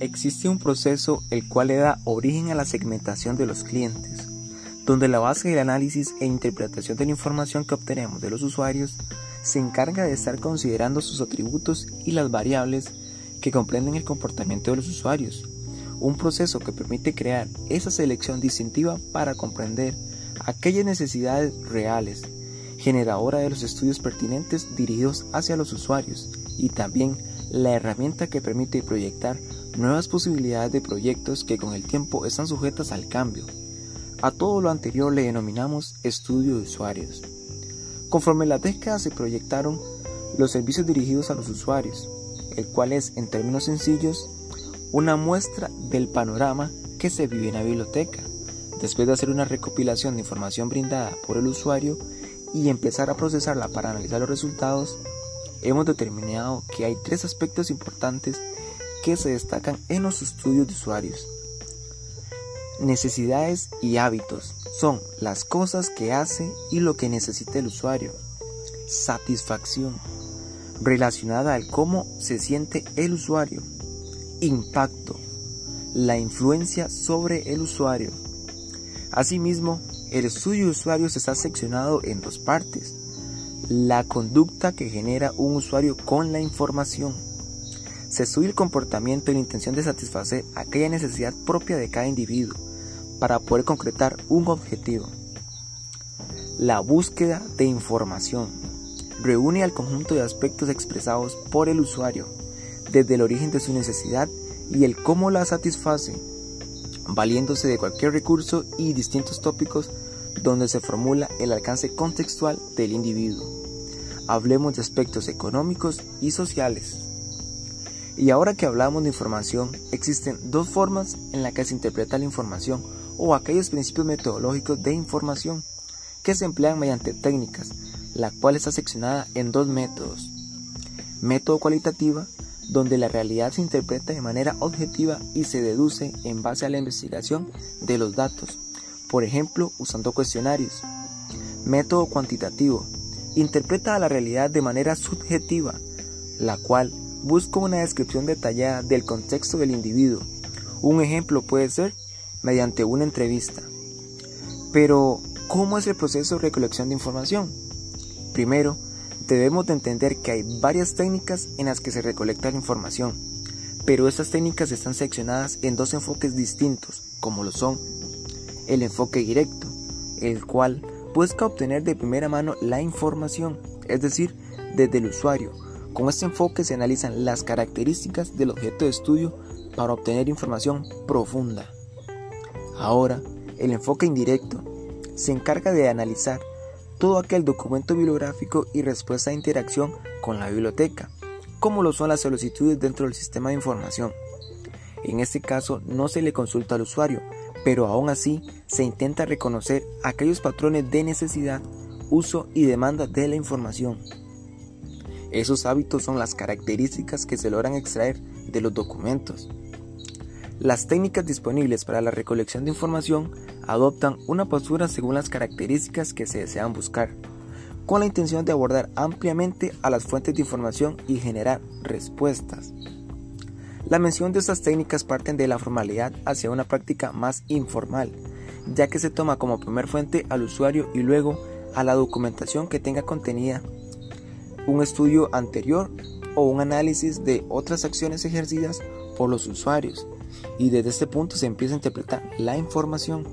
existe un proceso el cual le da origen a la segmentación de los clientes, donde la base del análisis e interpretación de la información que obtenemos de los usuarios se encarga de estar considerando sus atributos y las variables que comprenden el comportamiento de los usuarios, un proceso que permite crear esa selección distintiva para comprender aquellas necesidades reales, generadora de los estudios pertinentes dirigidos hacia los usuarios y también la herramienta que permite proyectar nuevas posibilidades de proyectos que con el tiempo están sujetas al cambio. A todo lo anterior le denominamos estudio de usuarios. Conforme las décadas se proyectaron los servicios dirigidos a los usuarios, el cual es, en términos sencillos, una muestra del panorama que se vive en la biblioteca, después de hacer una recopilación de información brindada por el usuario y empezar a procesarla para analizar los resultados, hemos determinado que hay tres aspectos importantes que se destacan en los estudios de usuarios. Necesidades y hábitos son las cosas que hace y lo que necesita el usuario. Satisfacción relacionada al cómo se siente el usuario. Impacto la influencia sobre el usuario. Asimismo, el estudio de usuarios está seccionado en dos partes. La conducta que genera un usuario con la información. Se estudia el comportamiento y la intención de satisfacer aquella necesidad propia de cada individuo para poder concretar un objetivo. La búsqueda de información reúne al conjunto de aspectos expresados por el usuario, desde el origen de su necesidad y el cómo la satisface, valiéndose de cualquier recurso y distintos tópicos donde se formula el alcance contextual del individuo. Hablemos de aspectos económicos y sociales. Y ahora que hablamos de información, existen dos formas en las que se interpreta la información o aquellos principios metodológicos de información que se emplean mediante técnicas, la cual está seccionada en dos métodos. Método cualitativa, donde la realidad se interpreta de manera objetiva y se deduce en base a la investigación de los datos, por ejemplo, usando cuestionarios. Método cuantitativo, interpreta a la realidad de manera subjetiva, la cual busca una descripción detallada del contexto del individuo. Un ejemplo puede ser mediante una entrevista. Pero, ¿cómo es el proceso de recolección de información? Primero, debemos de entender que hay varias técnicas en las que se recolecta la información, pero estas técnicas están seccionadas en dos enfoques distintos, como lo son el enfoque directo, el cual busca obtener de primera mano la información, es decir, desde el usuario. Con este enfoque se analizan las características del objeto de estudio para obtener información profunda. Ahora, el enfoque indirecto se encarga de analizar todo aquel documento bibliográfico y respuesta de interacción con la biblioteca, como lo son las solicitudes dentro del sistema de información. En este caso no se le consulta al usuario, pero aún así se intenta reconocer aquellos patrones de necesidad, uso y demanda de la información. Esos hábitos son las características que se logran extraer de los documentos. Las técnicas disponibles para la recolección de información adoptan una postura según las características que se desean buscar, con la intención de abordar ampliamente a las fuentes de información y generar respuestas. La mención de estas técnicas parten de la formalidad hacia una práctica más informal, ya que se toma como primer fuente al usuario y luego a la documentación que tenga contenida un estudio anterior o un análisis de otras acciones ejercidas por los usuarios y desde este punto se empieza a interpretar la información.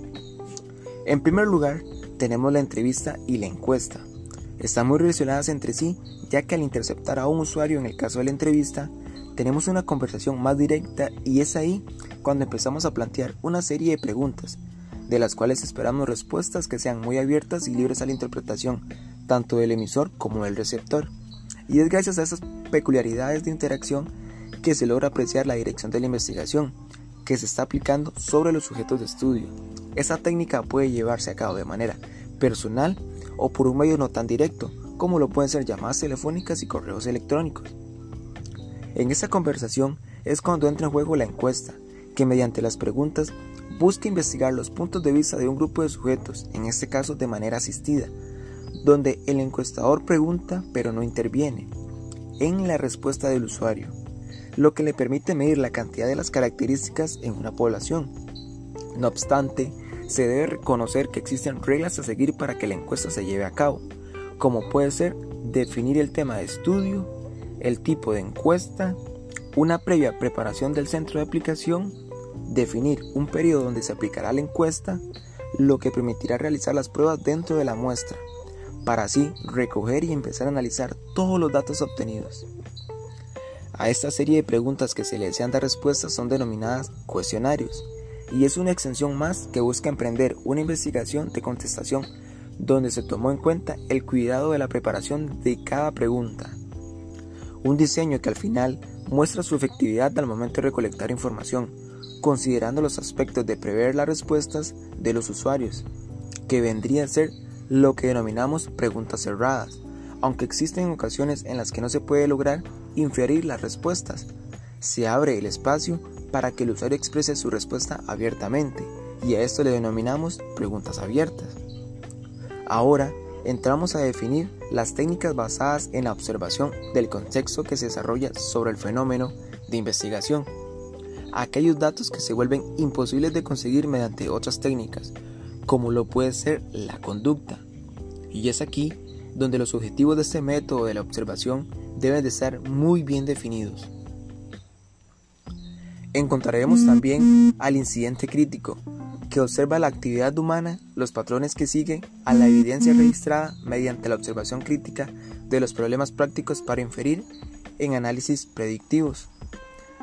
En primer lugar, tenemos la entrevista y la encuesta. Están muy relacionadas entre sí, ya que al interceptar a un usuario en el caso de la entrevista, tenemos una conversación más directa y es ahí cuando empezamos a plantear una serie de preguntas, de las cuales esperamos respuestas que sean muy abiertas y libres a la interpretación, tanto del emisor como del receptor. Y es gracias a esas peculiaridades de interacción que se logra apreciar la dirección de la investigación, que se está aplicando sobre los sujetos de estudio. Esta técnica puede llevarse a cabo de manera personal o por un medio no tan directo, como lo pueden ser llamadas telefónicas y correos electrónicos. En esta conversación es cuando entra en juego la encuesta, que mediante las preguntas busca investigar los puntos de vista de un grupo de sujetos, en este caso de manera asistida, donde el encuestador pregunta pero no interviene en la respuesta del usuario. lo que le permite medir la cantidad de las características en una población. No obstante, se debe reconocer que existen reglas a seguir para que la encuesta se lleve a cabo, como puede ser definir el tema de estudio, el tipo de encuesta, una previa preparación del centro de aplicación, definir un periodo donde se aplicará la encuesta, lo que permitirá realizar las pruebas dentro de la muestra, para así recoger y empezar a analizar todos los datos obtenidos. A esta serie de preguntas que se le desean dar respuestas son denominadas cuestionarios, y es una extensión más que busca emprender una investigación de contestación donde se tomó en cuenta el cuidado de la preparación de cada pregunta. Un diseño que al final muestra su efectividad al momento de recolectar información, considerando los aspectos de prever las respuestas de los usuarios, que vendría a ser lo que denominamos preguntas cerradas, aunque existen ocasiones en las que no se puede lograr inferir las respuestas. Se abre el espacio para que el usuario exprese su respuesta abiertamente, y a esto le denominamos preguntas abiertas. Ahora entramos a definir las técnicas basadas en la observación del contexto que se desarrolla sobre el fenómeno de investigación. Aquellos datos que se vuelven imposibles de conseguir mediante otras técnicas, como lo puede ser la conducta. Y es aquí donde los objetivos de este método de la observación deben de estar muy bien definidos. Encontraremos también al incidente crítico, que observa la actividad humana, los patrones que sigue a la evidencia registrada mediante la observación crítica de los problemas prácticos para inferir en análisis predictivos.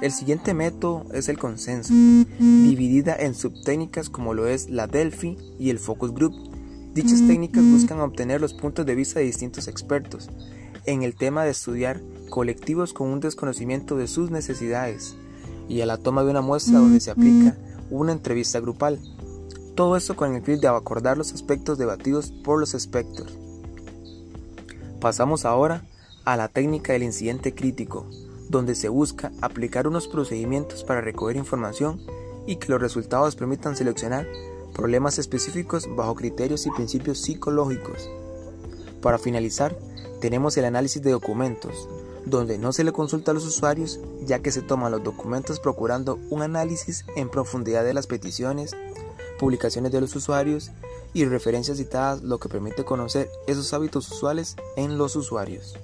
El siguiente método es el consenso, dividida en subtécnicas como lo es la Delphi y el Focus Group. Dichas técnicas buscan obtener los puntos de vista de distintos expertos en el tema de estudiar colectivos con un desconocimiento de sus necesidades y a la toma de una muestra donde se aplica una entrevista grupal. Todo esto con el fin de acordar los aspectos debatidos por los expertos. Pasamos ahora a la técnica del incidente crítico, donde se busca aplicar unos procedimientos para recoger información y que los resultados permitan seleccionar problemas específicos bajo criterios y principios psicológicos. Para finalizar, tenemos el análisis de documentos, donde no se le consulta a los usuarios ya que se toman los documentos procurando un análisis en profundidad de las peticiones, publicaciones de los usuarios y referencias citadas, lo que permite conocer esos hábitos usuales en los usuarios.